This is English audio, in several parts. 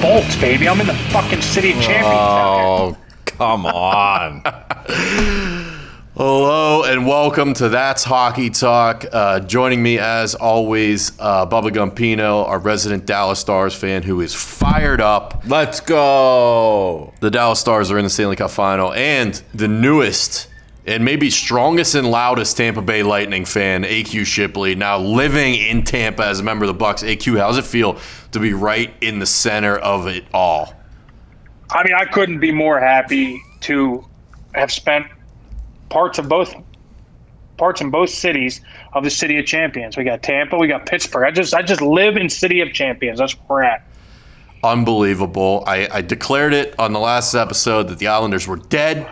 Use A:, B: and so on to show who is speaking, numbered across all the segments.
A: fucking Bolts, baby. I'm in the fucking city of champions.
B: Oh, come on.
C: Hello and welcome to That's Hockey Talk. Uh, joining me, as always, uh, Bubba Gumpino, our resident Dallas Stars fan, who is fired up.
B: Let's go.
C: The Dallas Stars are in the Stanley Cup Final, and the newest and maybe strongest and loudest Tampa Bay Lightning fan, AQ Shipley, now living in Tampa as a member of the Bucs. AQ, how does it feel to be right in the center of it all?
A: I mean, I couldn't be more happy to have spent parts of both parts in both cities of the city of champions. We got Tampa, we got Pittsburgh. I just I just live in city of champions. That's where we're at.
C: Unbelievable. I, I declared it on the last episode that the Islanders were dead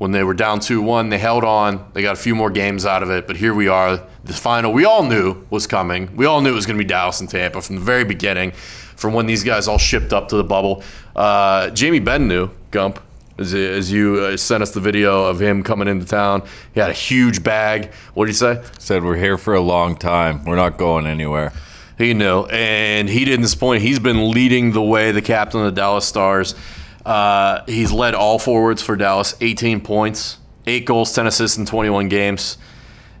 C: when they were down 2-1. They held on. They got a few more games out of it, but here we are. The final we all knew was coming. We all knew it was going to be Dallas and Tampa from the very beginning, from when these guys all shipped up to the bubble. Uh, Jamie Benn knew, Gump, as, as you uh, sent us the video of him coming into town. He had a huge bag. What did he say?
B: Said we're here for a long time. We're not going anywhere.
C: He knew, and he didn't disappoint. He's been leading the way, the captain of the Dallas Stars. Uh, he's led all forwards for Dallas, 18 points, eight goals, 10 assists in 21 games.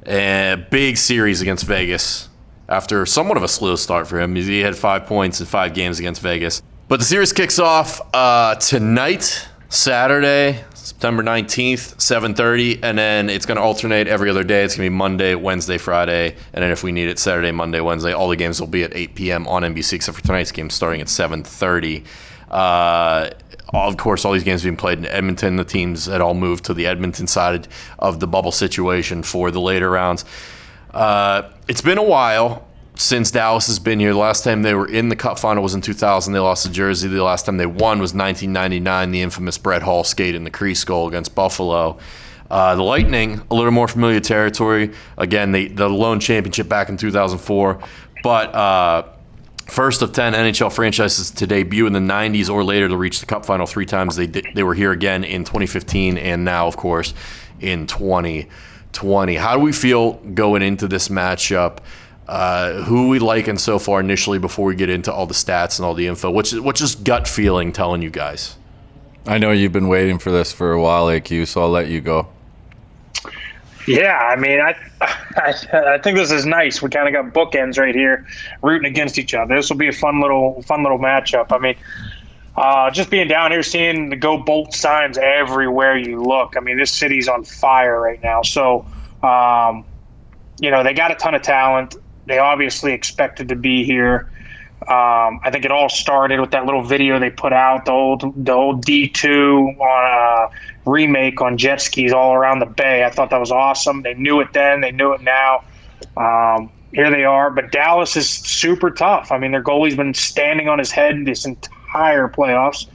C: And big series against Vegas after somewhat of a slow start for him. He had five points in five games against Vegas. But the series kicks off uh, tonight, Saturday, September 19th, 7:30, and then it's going to alternate every other day. It's going to be Monday, Wednesday, Friday, and then if we need it, Saturday, Monday, Wednesday. All the games will be at 8 p.m. on NBC, except for tonight's game starting at 7:30. Uh, of course, all these games being played in Edmonton. The teams had all moved to the Edmonton side of the bubble situation for the later rounds. Uh, it's been a while since Dallas has been here. The last time they were in the Cup final was in 2000. They lost to Jersey. The last time they won was 1999. The infamous Brett Hull skate in the crease goal against Buffalo. Uh, the Lightning, a little more familiar territory. Again, the lone championship back in 2004. But uh, first of 10 NHL franchises to debut in the 90s or later to reach the Cup final three times. They, they were here again in 2015 and now, of course, in 2020. How do we feel going into this matchup? Uh, who we liking so far initially before we get into all the stats and all the info? What's what's just gut feeling telling you guys?
B: I know you've been waiting for this for a while, AQ, so I'll let you go.
A: Yeah, I mean, I, I, I think this is nice. We kind of got bookends right here, rooting against each other. This will be a fun little fun little matchup. I mean, uh, just being down here, seeing the go bolt signs everywhere you look. I mean, this city's on fire right now. So, um, you know, they got a ton of talent they obviously expected to be here. Um, I think it all started with that little video they put out, the old the old D two on a remake on jet skis all around the bay. I thought that was awesome. They knew it then, they knew it now. Um, here they are, but Dallas is super tough. I mean, their goalie's been standing on his head this entire playoffs.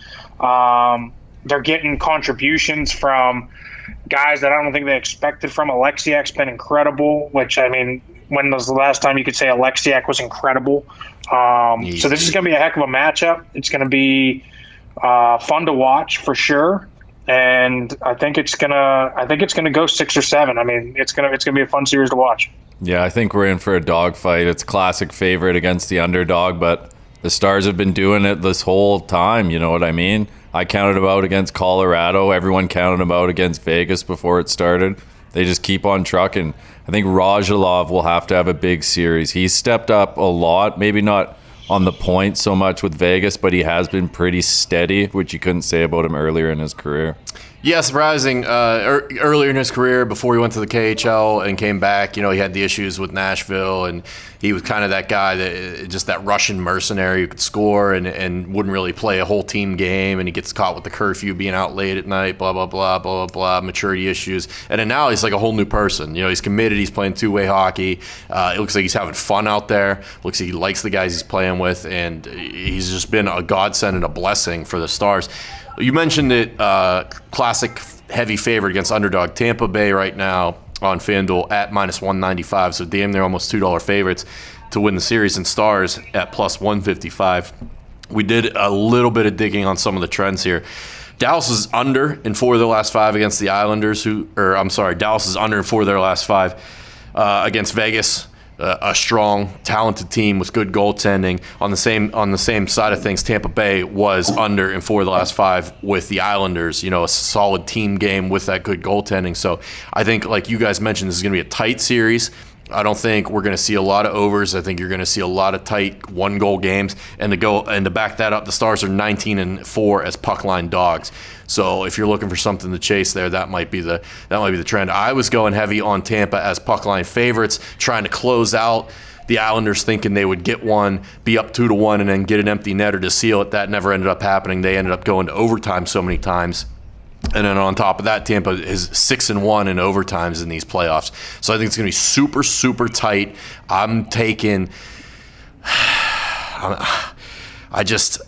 A: Um, they're getting contributions from guys that I don't think they expected from. Oleksiak's been incredible, which I mean, when was the last time you could say Alexiak was incredible? Um, so this is going to be a heck of a matchup. It's going to be uh, fun to watch for sure, and I think it's gonna. I think it's gonna go six or seven. I mean, it's gonna. It's gonna be a fun series to watch.
B: Yeah, I think we're in for a dogfight. It's classic favorite against the underdog, but the Stars have been doing it this whole time. You know what I mean? I counted them out against Colorado. Everyone counted them out against Vegas before it started. They just keep on trucking. I think Radulov will have to have a big series. He's stepped up a lot, maybe not on the point so much with Vegas, but he has been pretty steady, which you couldn't say about him earlier in his career.
C: Yeah, surprising. Uh, er, earlier in his career, before he went to the KHL and came back, you know, he had the issues with Nashville, and he was kind of that guy that just that Russian mercenary who could score and, and wouldn't really play a whole team game, and he gets caught with the curfew, being out late at night, blah blah blah blah blah blah, maturity issues, and then now he's like a whole new person. You know, he's committed. He's playing two way hockey. Uh, it looks like he's having fun out there. Looks like he likes the guys he's playing with, and he's just been a godsend and a blessing for the Stars. You mentioned it, uh, classic heavy favorite against underdog Tampa Bay right now on FanDuel at minus 195. So damn, they're almost two dollar favorites to win the series, and Stars at plus 155. We did a little bit of digging on some of the trends here. Dallas is under in four of their last five against the Islanders, who, or I'm sorry, Dallas is under in four of their last five uh, against Vegas, a strong, talented team with good goaltending. On the same on the same side of things, Tampa Bay was under in four of the last five with the Islanders. You know, a solid team game with that good goaltending. So I think, like you guys mentioned, this is going to be a tight series. I don't think we're going to see a lot of overs. I think you're going to see a lot of tight one goal games. And to go and to back that up, the Stars are 19 and four as puck line dogs. So if you're looking for something to chase there, that might be the that might be the trend. I was going heavy on Tampa as puck line favorites, trying to close out the Islanders thinking they would get one, be up two to one, and then get an empty netter to seal it. That never ended up happening. They ended up going to overtime so many times. And then on top of that, Tampa is six and one in overtimes in these playoffs. So I think it's going to be super, super tight. I'm taking. I just,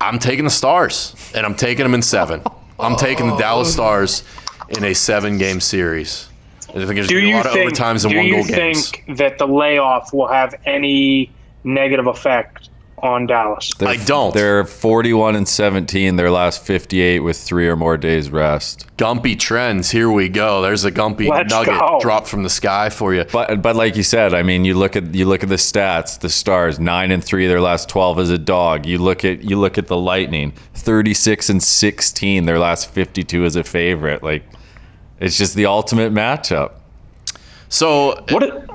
C: I'm taking the Stars, and I'm taking them in seven. I'm taking the Dallas oh. Stars in a seven-game series. I think there's
A: Do
C: going to be a lot of
A: think?
C: overtimes and
A: do you
C: one-goal
A: think that the layoff will have any negative effect on Dallas?
B: They're-
C: I don't.
B: They're 41 and 17, their last 58 with three or more days rest.
C: Gumpy trends. Here we go. There's a Gumpy
A: Let's
C: nugget
A: go.
C: dropped from the sky for you.
B: But but like you said, I mean, you look at you look at the stats. The Stars nine and three, their last 12 as a dog. You look at you look at the Lightning 36 and 16, their last 52 as a favorite. Like it's just the ultimate matchup.
C: So
A: What?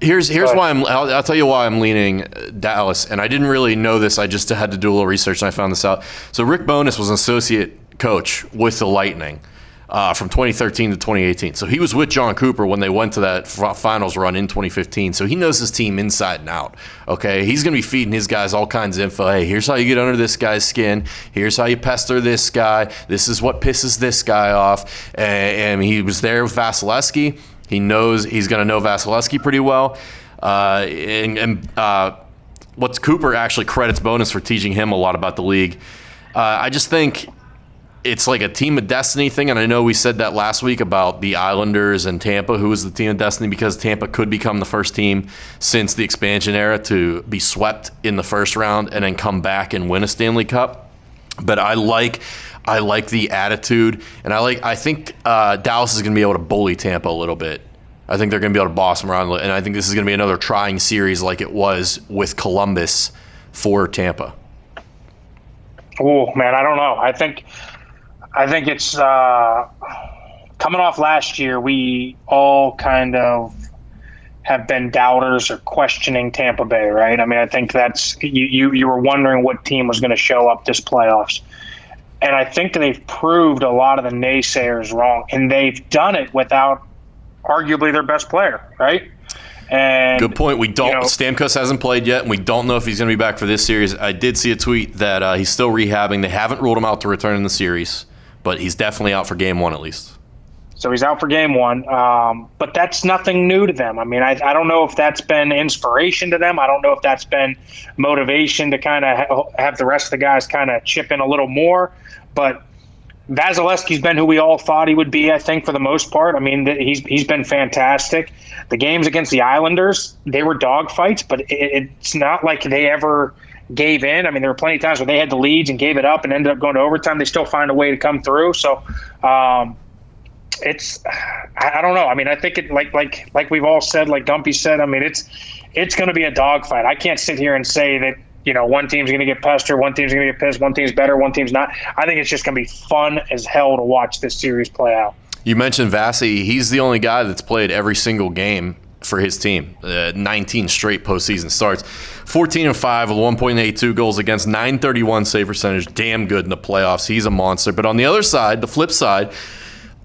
C: Here's here's why I'm. I'll, I'll tell you why I'm leaning uh, Dallas, and I didn't really know this. I just had to do a little research, and I found this out. So Rick Bowness was an associate coach with the Lightning uh, from 2013 to 2018. So he was with Jon Cooper when they went to that finals run in 2015. So he knows his team inside and out. Okay, he's gonna be feeding his guys all kinds of info. Hey, here's how you get under this guy's skin. Here's how you pester this guy. This is what pisses this guy off. And, and he was there with Vasilevskiy. He knows he's going to know Vasilevskiy pretty well. Uh, and and uh, what's Cooper actually credits Bowness for teaching him a lot about the league. Uh, I just think it's like a team of destiny thing. And I know we said that last week about the Islanders and Tampa, who was the team of destiny because Tampa could become the first team since the expansion era to be swept in the first round and then come back and win a Stanley Cup. But I like. I like the attitude, and I like. I think uh, Dallas is going to be able to bully Tampa a little bit. I think they're going to be able to boss them around, and I think this is going to be another trying series like it was with Columbus for Tampa.
A: oh man, I don't know. I think, I think it's uh, coming off last year. We all kind of have been doubters or questioning Tampa Bay, right? I mean, I think that's you. You, you were wondering what team was going to show up this playoffs. And I think they've proved a lot of the naysayers wrong, and they've done it without arguably their best player, right? And
C: Good point. We don't.
A: you know-
C: Stamkos hasn't played yet, and we don't know if he's going to be back for this series. I did see a tweet that uh, he's still rehabbing. They haven't ruled him out to return in the series, but he's definitely out for game one at least.
A: So he's out for game one. Um, but that's nothing new to them. I mean, I, I don't know if that's been inspiration to them. I don't know if that's been motivation to kind of ha- have the rest of the guys kind of chip in a little more. But Vasilevskiy's been who we all thought he would be, I think, for the most part. I mean, th- he's he's been fantastic. The games against the Islanders, they were dogfights, but it, it's not like they ever gave in. I mean, there were plenty of times where they had the leads and gave it up and ended up going to overtime. They still find a way to come through. So, um, it's I, don't know. I mean, I think it like like like we've all said, like Dumpy said. I mean, it's it's going to be a dogfight. I can't sit here and say that you know one team's going to get pestered, one team's going to get pissed, one team's better, one team's not. I think it's just going to be fun as hell to watch this series play out.
C: You mentioned Vasi. He's the only guy that's played every single game for his team. Uh, 19 straight postseason starts. 14 and 5 with 1.82 goals against, 931 save percentage. Damn good in the playoffs. He's a monster. But on the other side, the flip side,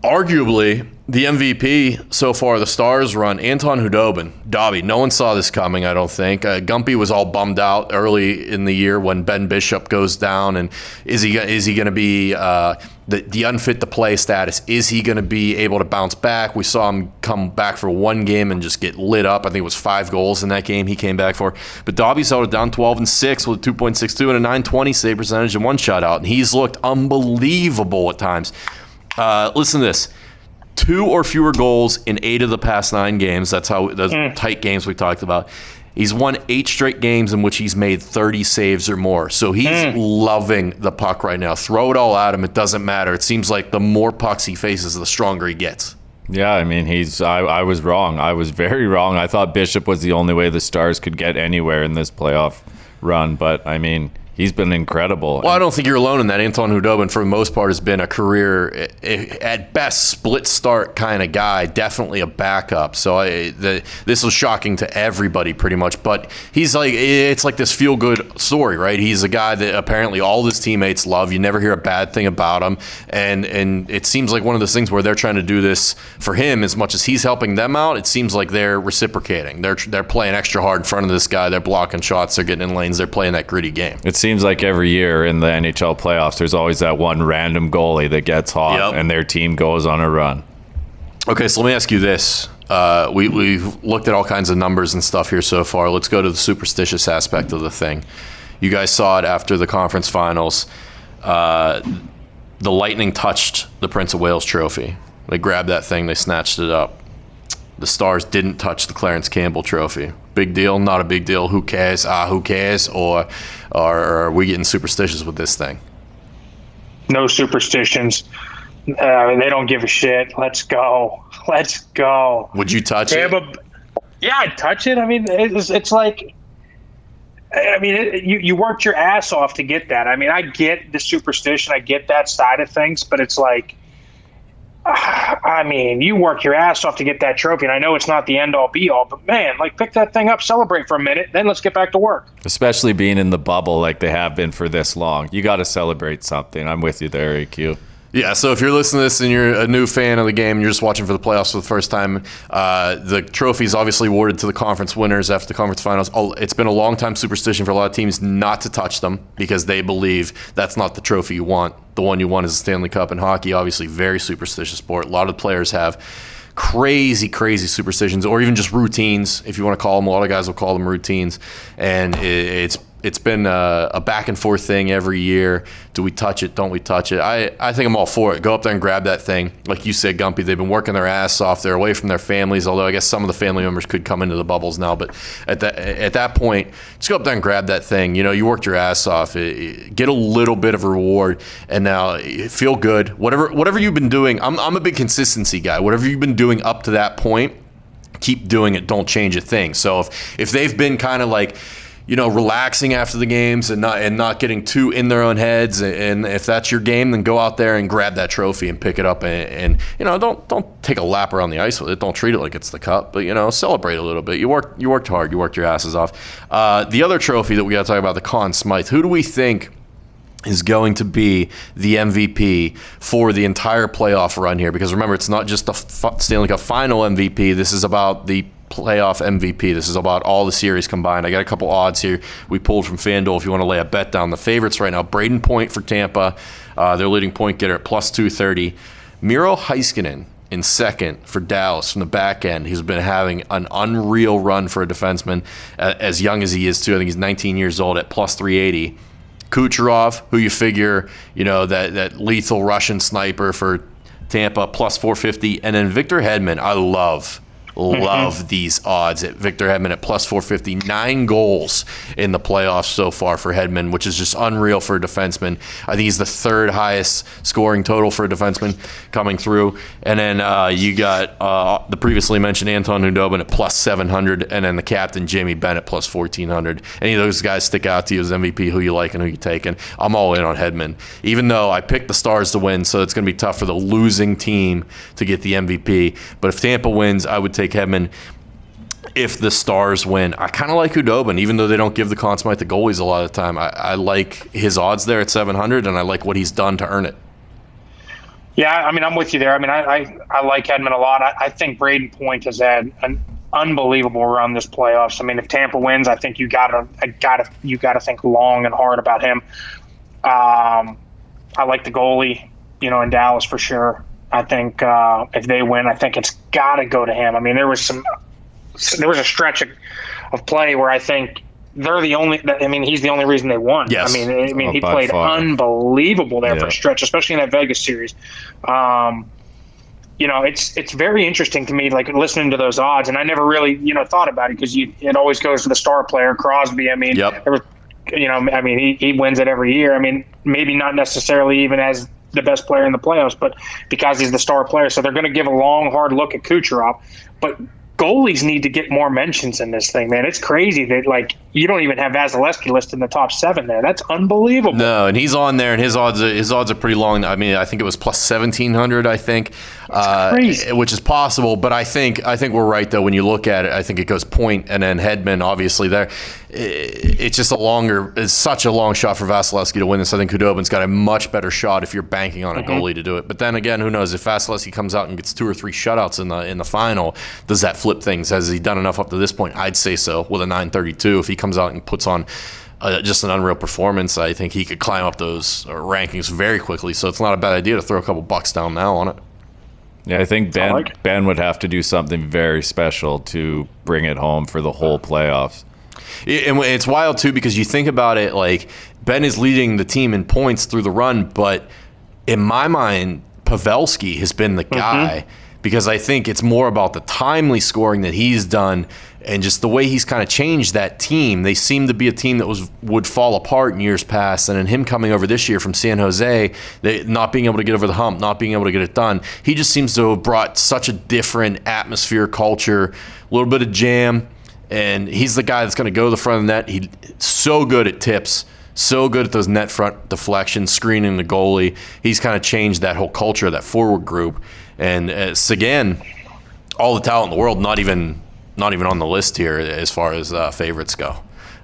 C: arguably the MVP so far, the Stars run Anton Khudobin, Dobby. No one saw this coming, I don't think. Uh, Gumpy was all bummed out early in the year when Ben Bishop goes down, and is he is he going to be uh, the the unfit to play status? Is he going to be able to bounce back? We saw him come back for one game and just get lit up. I think it was five goals in that game he came back for. But Dobby's held it down 12 and six with a 2.62 and a 920 save percentage and one shutout, and he's looked unbelievable at times. Uh, listen to this. Two or fewer goals in eight of the past nine games. That's how those tight games we talked about. He's won eight straight games in which he's made 30 saves or more. So he's loving the puck right now. Throw it all at him. It doesn't matter. It seems like the more pucks he faces, the stronger he gets.
B: Yeah, I mean, he's. I, I was wrong. I was very wrong. I thought Bishop was the only way the Stars could get anywhere in this playoff run, but I mean, he's been incredible.
C: Well, I don't think you're alone in that. Anton Khudobin, for the most part, has been a career, eh, eh, at best, split start kind of guy. Definitely a backup. So I, the, this was shocking to everybody, pretty much. But he's like, eh, it's like this feel good story, right? He's a guy that apparently all his teammates love. You never hear a bad thing about him, and and it seems like one of those things where they're trying to do this for him as much as he's helping them out. It seems like they're reciprocating. They're they're playing extra hard in front of this guy. They're blocking shots. They're getting in lanes. They're playing that gritty game.
B: It's seems like every year in the NHL playoffs, there's always that one random goalie that gets hot
C: Yep.
B: and their team goes on a run.
C: Okay, so let me ask you this. Uh, we, we've looked at all kinds of numbers and stuff here so far. Let's go to the superstitious aspect of the thing. You guys saw it after the conference finals. Uh, the Lightning touched the Prince of Wales trophy. They grabbed that thing, they snatched it up. The Stars didn't touch the Clarence Campbell trophy. Big deal, not a big deal. Who cares? Ah, who cares? Or, or are we getting superstitious with this thing?
A: No superstitions. Uh, they don't give a shit. Let's go. Let's go.
C: Would you touch it?
A: Yeah, I'd touch it. I mean, it's, it's like, I mean, it, you you worked your ass off to get that. I mean, I get the superstition, I get that side of things, but it's like, I mean, you work your ass off to get that trophy, and I know it's not the end all be all, but man, like pick that thing up, celebrate for a minute, then let's get back to work.
B: Especially being in the bubble like they have been for this long. You got to celebrate something. I'm with you there, AQ.
C: Yeah, so if you're listening to this and you're a new fan of the game, you're just watching for the playoffs for the first time, uh, the trophy is obviously awarded to the conference winners after the conference finals. Oh, It's been a long time superstition for a lot of teams not to touch them because they believe that's not the trophy you want. The one you want is the Stanley Cup in hockey, obviously, very superstitious sport. A lot of players have crazy, crazy superstitions or even just routines, if you want to call them. A lot of guys will call them routines. And it's it's been a, a, back and forth thing every year. Do we touch it? Don't we touch it? I, I think I'm all for it. Go up there and grab that thing. Like you said, Gumpy, they've been working their ass off. They're away from their families, although I guess some of the family members could come into the bubbles now. But at that at that point, just go up there and grab that thing. You know, you worked your ass off. It, it, get a little bit of reward, and now feel good. Whatever whatever you've been doing, I'm I'm a big consistency guy. Whatever you've been doing up to that point, keep doing it. Don't change a thing. So if if they've been kind of like you know, relaxing after the games and not and not getting too in their own heads. And if that's your game, then go out there and grab that trophy and pick it up. And, and you know, don't don't take a lap around the ice with it. Don't treat it like it's the cup, but you know, celebrate a little bit. You worked you worked hard. You worked your asses off. Uh, the other trophy that we got to talk about, the Conn Smythe. Who do we think? is going to be the MVP for the entire playoff run here. Because remember, it's not just the Stanley Cup final MVP. This is about the playoff MVP. This is about all the series combined. I got a couple odds here we pulled from FanDuel if you want to lay a bet down. The favorites right now Brayden Point for Tampa, uh, their leading point getter at plus 230. Miro Heiskanen in second for Dallas from the back end. He's been having an unreal run for a defenseman as young as he is, too. I think he's 19 years old at plus 380. Kucherov, who you figure, you know, that, that lethal Russian sniper for Tampa, plus 450. And then Victor Hedman, I love Love these odds at Victor Hedman at plus 450. Nine goals in the playoffs so far for Hedman, which is just unreal for a defenseman. I think he's the third highest scoring total for a defenseman coming through. And then uh, you got uh, the previously mentioned Anton Khudobin at plus 700, and then the captain Jamie Bennett plus 1400. Any of those guys stick out to you as MVP? Who you like and who you taking? I'm all in on Hedman, even though I picked the Stars to win, so it's going to be tough for the losing team to get the MVP. But if Tampa wins, I would take Hedman if the Stars win. I kind of like Khudobin, even though they don't give the Conn Smythe the goalies a lot of the time. I, I, like his odds there at 700, and I like what he's done to earn it.
A: Yeah, I mean, I'm with you there. I mean, I I, I like Hedman a lot. I, I think Brayden Point has had an unbelievable run this playoffs. I mean, if Tampa wins, I think you gotta I gotta you gotta think long and hard about him. Um, I like the goalie, you know, in Dallas for sure. I think uh, if they win, I think it's got to go to him. I mean, there was some, there was a stretch of, of play where I think they're the only. I mean, he's the only reason they won.
C: Yes.
A: I mean, I mean,
B: Oh,
A: he played
B: far.
A: unbelievable there for a stretch, especially in that Vegas series. Um, you know, it's it's very interesting to me, like listening to those odds, and I never really, you know, thought about it because you it always goes to the star player, Crosby. I mean,
C: Yep.
A: there was, you know, I mean, he, he wins it every year. I mean, maybe not necessarily even as the best player in the playoffs, but because he's the star player, so they're going to give a long, hard look at Kucherov. But goalies need to get more mentions in this thing, man. It's crazy that like you don't even have Vasilevskiy listed in the top seven there. That's unbelievable.
C: No, and he's on there, and his odds are, his odds are pretty long. I mean, I think it was plus seventeen hundred. I think, uh, which is possible. But I think I think we're right though. When you look at it, I think it goes Point and then Hedman Obviously, there, it's just a longer, it's such a long shot for Vasilevskiy to win this. I think Khudobin's got a much better shot if you're banking on a mm-hmm. goalie to do it. But then again, who knows if Vasilevskiy comes out and gets two or three shutouts in the in the final, does that flip things? Has he done enough up to this point? I'd say so with a 932. If he comes out and puts on uh, just an unreal performance, I think he could climb up those uh, rankings very quickly. So it's not a bad idea to throw a couple bucks down now on it.
B: Yeah, I think Benn like Benn would have to do something very special to bring it home for the whole playoffs.
C: And it's wild too because you think about it like Benn is leading the team in points through the run, but in my mind, Pavelski has been the mm-hmm. guy mm-hmm. because I think it's more about the timely scoring that he's done and just the way he's kind of changed that team. They seem to be a team that was would fall apart in years past, and in him coming over this year from San Jose, they, not being able to get over the hump, not being able to get it done, he just seems to have brought such a different atmosphere, culture, a little bit of jam, and he's the guy that's going to go to the front of the net. He's so good at tips. So good at those net front deflections, screening the goalie. He's kind of changed that whole culture, that forward group. And uh, Seguin, all the talent in the world, not even not even on the list here as far as uh, favorites go.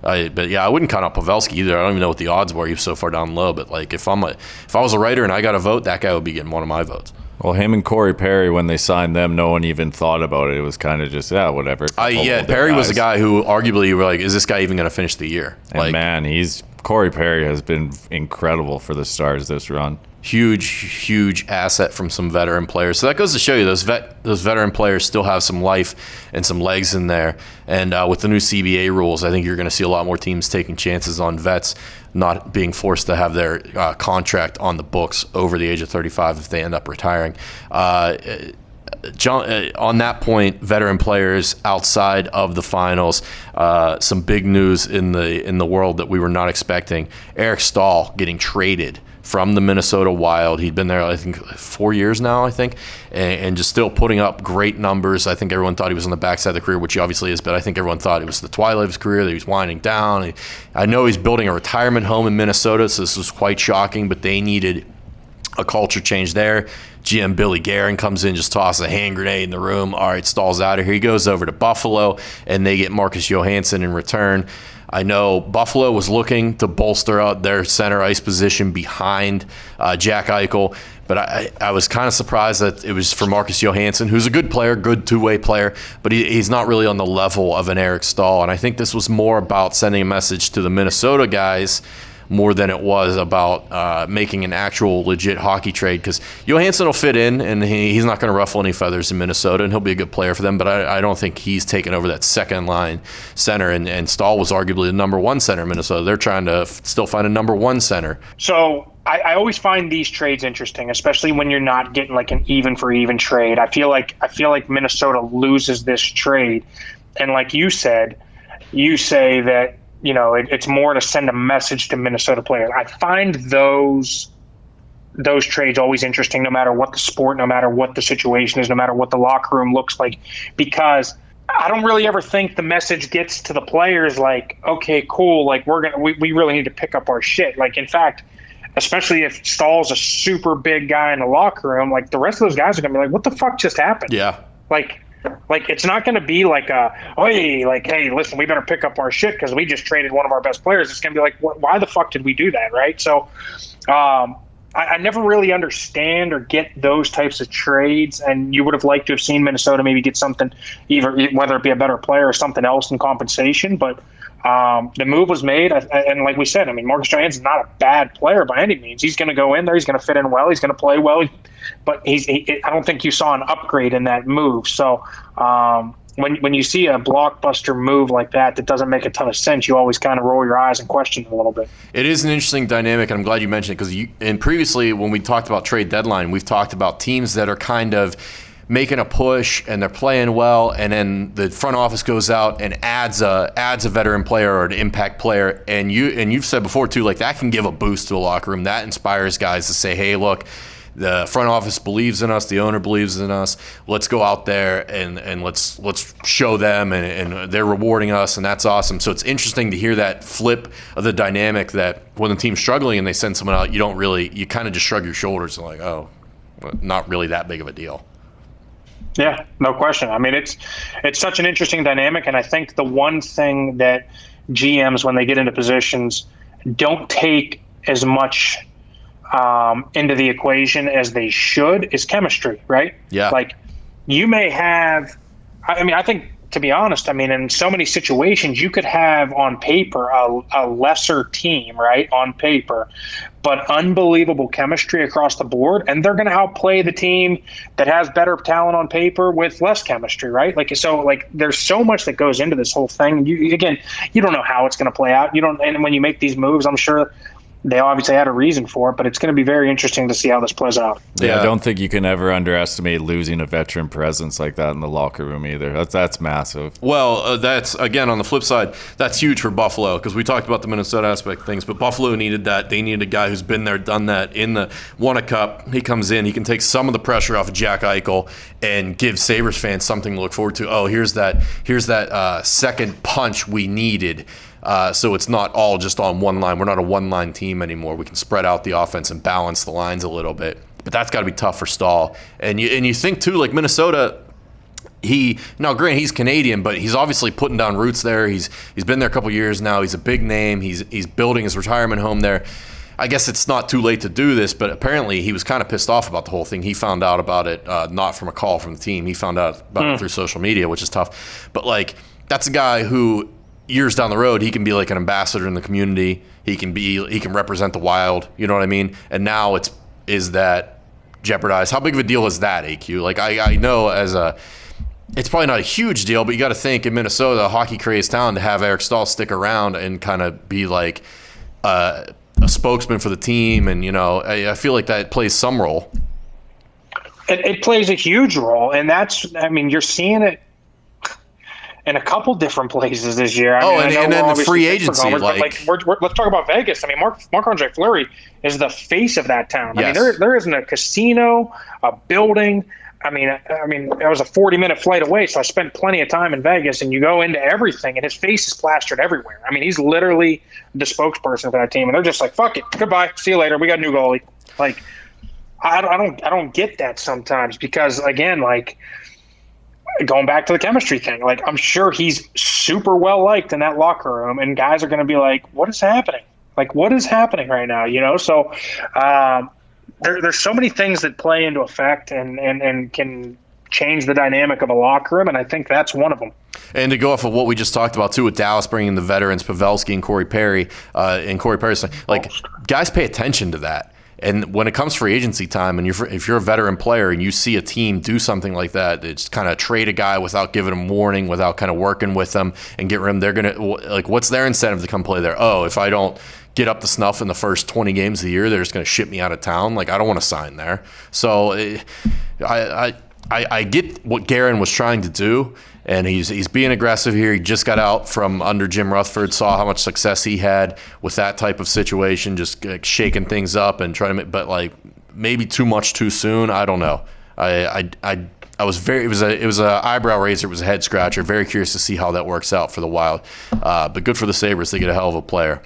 C: Uh, but yeah, I wouldn't count out Pavelski either. I don't even know what the odds were. He's so far down low. But like, if I'm a, if I was a writer and I got a vote, that guy would be getting one of my votes.
B: Well, him and Corey Perry, when they signed them, no one even thought about it. It was kind of just yeah, whatever.
C: Uh, yeah, Perry was a guy who arguably you were like, is this guy even going to finish the year?
B: And
C: like,
B: man, he's Corey Perry has been incredible for the Stars this run
C: huge, huge asset from some veteran players. So that goes to show you those vet those veteran players still have some life and some legs in there. And uh, with the new CBA rules, I think you're going to see a lot more teams taking chances on vets not being forced to have their uh, contract on the books over the age of 35 if they end up retiring. Uh, John, uh, on that point, veteran players outside of the finals, uh, some big news in the in the world that we were not expecting. Eric Staal getting traded from the Minnesota Wild. He'd been there, I think, four years now, I think, and, and, just still putting up great numbers. I think everyone thought he was on the backside of the career, which he obviously is, but I think everyone thought it was the twilight of his career, that he was winding down. I know he's building a retirement home in Minnesota, so this was quite shocking, but they needed a culture change there. GM Billy Guerin comes in, just tosses a hand grenade in the room. All right, Staal's out of here. He goes over to Buffalo, and they get Marcus Johansson in return. I know Buffalo was looking to bolster out their center ice position behind uh, Jack Eichel, but I, I was kind of surprised that it was for Marcus Johansson, who's a good player, good two way player, but he, he's not really on the level of an Eric Staal. And I think this was more about sending a message to the Minnesota guys more than it was about uh, making an actual legit hockey trade because Johansson will fit in and he, he's not going to ruffle any feathers in Minnesota and he'll be a good player for them. But I, I don't think he's taken over that second line center. And, and Staal was arguably the number one center in Minnesota. They're trying to f- still find a number one center.
A: So I, I, always find these trades interesting, especially when you're not getting like an even for even trade. I feel like I feel like Minnesota loses this trade, and like you said, you say that you know, it, it's more to send a message to Minnesota players. I find those those trades always interesting, no matter what the sport, no matter what the situation is, no matter what the locker room looks like, because I don't really ever think the message gets to the players like, okay, cool, like we're gonna we, we really need to pick up our shit. Like in fact, especially if Staal's a super big guy in the locker room, like the rest of those guys are gonna be like, what the fuck just happened?
C: Yeah.
A: Like like it's not going to be like a hey like hey listen we better pick up our shit because we just traded one of our best players. It's going to be like why the fuck did we do that right? So um, I, I, never really understand or get those types of trades. And you would have liked to have seen Minnesota maybe get something either whether it be a better player or something else in compensation, but. Um, the move was made, and like we said, I mean, Marcus Johansson's not a bad player by any means. He's going to go in there. He's going to fit in well. He's going to play well but he's he, I don't think you saw an upgrade in that move. So um, when when you see a blockbuster move like that that doesn't make a ton of sense, you always kind of roll your eyes and question it a little bit.
C: It is an interesting dynamic, and I'm glad you mentioned it because you and previously when we talked about trade deadline, we've talked about teams that are kind of making a push and they're playing well, and then the front office goes out and adds a adds a veteran player or an impact player, and you and you've said before too, like that can give a boost to a locker room. That inspires guys to say, "Hey, look." The front office believes in us. The owner believes in us. Let's go out there and, and let's let's show them, and, and they're rewarding us, and that's awesome. So it's interesting to hear that flip of the dynamic that when the team's struggling and they send someone out, you don't really, you kind of just shrug your shoulders and like, oh, not really that big of a deal.
A: Yeah, no question. I mean, it's it's such an interesting dynamic, and I think the one thing that GMs, when they get into positions, don't take as much um, into the equation as they should is chemistry, right?
C: Yeah.
A: Like you may have. I mean, I think to be honest, I mean, in so many situations, you could have on paper a, a lesser team, right? On paper, but unbelievable chemistry across the board, and they're going to outplay the team that has better talent on paper with less chemistry, right? Like so, like there's so much that goes into this whole thing. You again, you don't know how it's going to play out. You don't, and when you make these moves, I'm sure they obviously had a reason for it, but it's going to be very interesting to see how this plays out.
B: Yeah, I don't think you can ever underestimate losing a veteran presence like that in the locker room either. That's that's massive.
C: Well, uh, that's again on the flip side, that's huge for Buffalo because we talked about the Minnesota aspect of things, but Buffalo needed that. They needed a guy who's been there, done that in the won a cup. He comes in, he can take some of the pressure off of Jack Eichel and give Sabres fans something to look forward to. Oh, here's that here's that uh, second punch we needed. Uh, so it's not all just on one line. We're not a one line team anymore. We can spread out the offense and balance the lines a little bit. But that's got to be tough for Staal. And you and you think too, like Minnesota. He now, grant he's Canadian, but he's obviously putting down roots there. He's he's been there a couple years now. He's a big name. He's he's building his retirement home there. I guess it's not too late to do this, but apparently he was kind of pissed off about the whole thing. He found out about it uh, not from a call from the team. He found out about mm. it through social media, which is tough. But like that's a guy who years down the road, he can be like an ambassador in the community. He can be he can represent the wild. You know what I mean? And now it's is that jeopardized? How big of a deal is that, AQ? Like I, I know as a it's probably not a huge deal, but you got to think in Minnesota, a hockey crazed town, to have Eric Staal stick around and kind of be like uh, a spokesman for the team, and you know, I, I feel like that plays some role.
A: It, it, plays a huge role, and that's I mean, you're seeing it in a couple different places this year. I
C: oh,
A: mean,
C: and, and then the free agency, homers, like,
A: like we're, we're, let's talk about Vegas. I mean, Mark Marc Andre Fleury is the face of that town. Yes. I mean, there there isn't a casino, a building. I mean, I mean, it was a 40 minute flight away, so I spent plenty of time in Vegas. And you go into everything, and his face is plastered everywhere. I mean, he's literally the spokesperson for that team, and they're just like, "Fuck it, goodbye, see you later. We got a new goalie." Like, I, I don't, I don't get that sometimes because again, like going back to the chemistry thing, like I'm sure he's super well liked in that locker room, and guys are going to be like, "What is happening? Like, what is happening right now?" You know, so um, there, there's so many things that play into effect and and and can change the dynamic of a locker room, and I think that's one of them.
C: And to go off of what we just talked about too, with Dallas bringing the veterans Pavelski and Corey Perry, uh, and Corey Perry, like guys pay attention to that. And when it comes free agency time, and you're, if you're a veteran player and you see a team do something like that, it's kind of trade a guy without giving him warning, without kind of working with them and get rid of him. They're gonna like, what's their incentive to come play there? Oh, if I don't get up to snuff in the first 20 games of the year, they're just gonna ship me out of town. Like I don't want to sign there. So eh, I, I I, I get what Guerin was trying to do, and he's he's being aggressive here. He just got out from under Jim Rutherford, saw how much success he had with that type of situation, just like, shaking things up and trying to. Make, but like maybe too much too soon. I don't know. I I. I I was very. It was a. It was a eyebrow raiser. It was a head scratcher. Very curious to see how that works out for the Wild. Uh, but good for the Sabres. They get a hell of a player.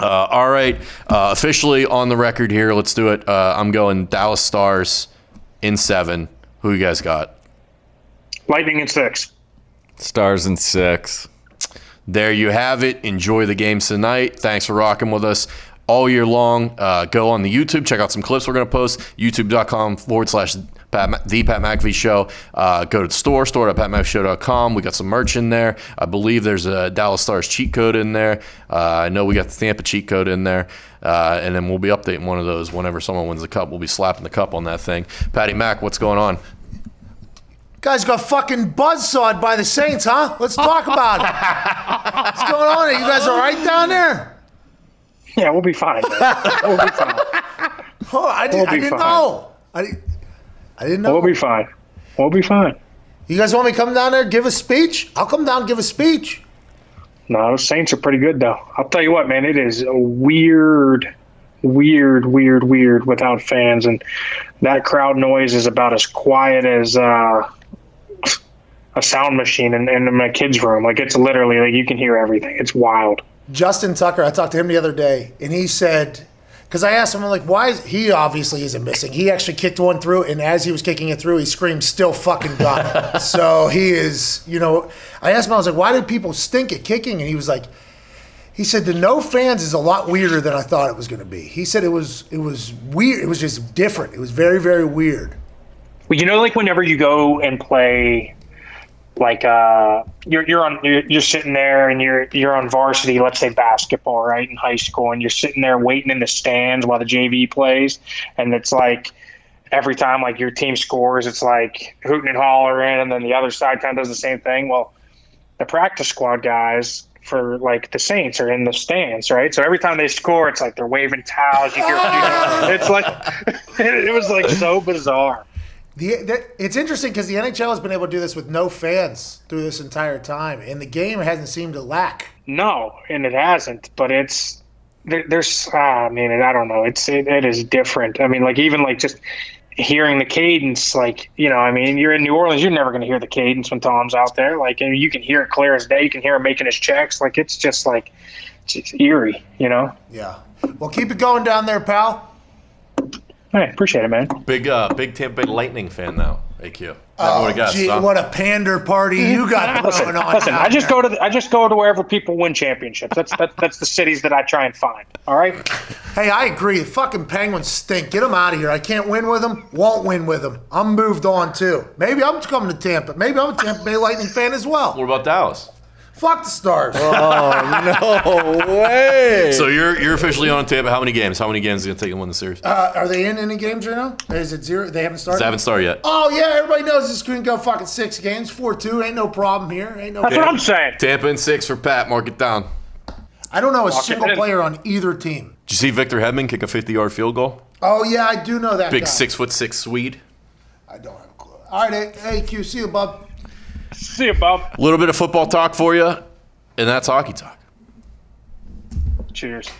C: Uh, all right, uh, officially on the record here. Let's do it. Uh, I'm going Dallas Stars in seven. Who you guys got?
A: Lightning in six.
B: Stars and six.
C: There you have it. Enjoy the games tonight. Thanks for rocking with us all year long. Uh, go on the YouTube, check out some clips we're going to post. YouTube.com forward slash Pat, the Pat McAfee Show. Uh, go to the store, store.patmcafeeshow.com. We got some merch in there. I believe there's a Dallas Stars cheat code in there. Uh, I know we got the Tampa cheat code in there. Uh, and then we'll be updating one of those whenever someone wins the cup. We'll be slapping the cup on that thing. Patty Mac, what's going on?
D: Guys got fucking buzzsawed by the Saints, huh? Let's talk about it. What's going on? Are you guys all right down there?
A: Yeah, we'll be fine. we'll be fine.
D: Oh, I, did, we'll I didn't fine. know. I, I didn't know.
A: We'll be fine. We'll be fine.
D: You guys want me to come down there give a speech? I'll come down and give a speech.
A: No, the Saints are pretty good though. I'll tell you what, man, it is a weird, weird, weird, weird without fans, and that crowd noise is about as quiet as uh, a sound machine in, in my kid's room. Like it's literally like you can hear everything. It's wild.
D: Justin Tucker, I talked to him the other day, and he said, because I asked him, I'm like, why is he obviously isn't missing? He actually kicked one through, and as he was kicking it through, he screamed, still fucking got it. so he is, you know, I asked him, I was like, why did people stink at kicking? And he was like, he said the no fans is a lot weirder than I thought it was going to be. He said it was it was weird. It was just different. It was very very weird.
A: Well, you know, like whenever you go and play, like uh, you're you're on you're, you're sitting there and you're you're on varsity, let's say basketball, right, in high school, and you're sitting there waiting in the stands while the JV plays, and it's like every time like your team scores, it's like hooting and hollering, and then the other side kind of does the same thing. Well, the practice squad guys for like the Saints are in the stands, right? So every time they score, it's like they're waving towels. You hear, you know, it's like it was like so bizarre.
D: The, the, it's interesting because the NHL has been able to do this with no fans through this entire time, and the game hasn't seemed to lack.
A: No, and it hasn't. But it's there, there's. Uh, I mean, I don't know. It's it, it is different. I mean, like even like just hearing the cadence, like you know, I mean, you're in New Orleans, you're never going to hear the cadence when Tom's out there. Like and you can hear it clear as day. You can hear him making his checks. Like it's just like it's eerie, you know.
D: Yeah. Well, keep it going down there, pal.
A: Hey, appreciate it, man.
C: Big, uh, big Tampa Bay Lightning fan now. AQ.
D: Oh,
C: what a
D: gee,
C: huh?
D: what a pander party you got
A: Listen,
D: going on.
A: listen. I just
D: there.
A: go to the, I just go to wherever people win championships. That's that's that's the cities that I try and find. All right.
D: Hey, I agree. The fucking Penguins stink. Get them out of here. I can't win with them. Won't win with them. I'm moved on too. Maybe I'm coming to Tampa. Maybe I'm a Tampa Bay Lightning fan as well.
C: What about Dallas?
D: Fuck the Stars.
B: Oh no way.
C: So you're you're officially on Tampa. How many games? How many games is it gonna take to win the series?
D: Uh, are they in any games right now? Is it zero? They haven't started.
C: They haven't started yet.
D: Oh yeah, everybody knows this can go fucking six games, four two. Ain't no problem here. Ain't no. Problem.
A: That's what I'm saying.
C: Tampa and six for Pat. Mark it down.
D: I don't know a
A: Lock
D: single player on either team.
C: Did you see Victor Hedman kick a 50 yard field goal?
D: Oh yeah, I do know that
C: Big
D: guy.
C: six foot six Swede.
D: I don't have a clue. All right, hey, hey Q, see you, bub.
A: See you, Bob.
C: A little bit of football talk for you, and that's hockey talk.
A: Cheers.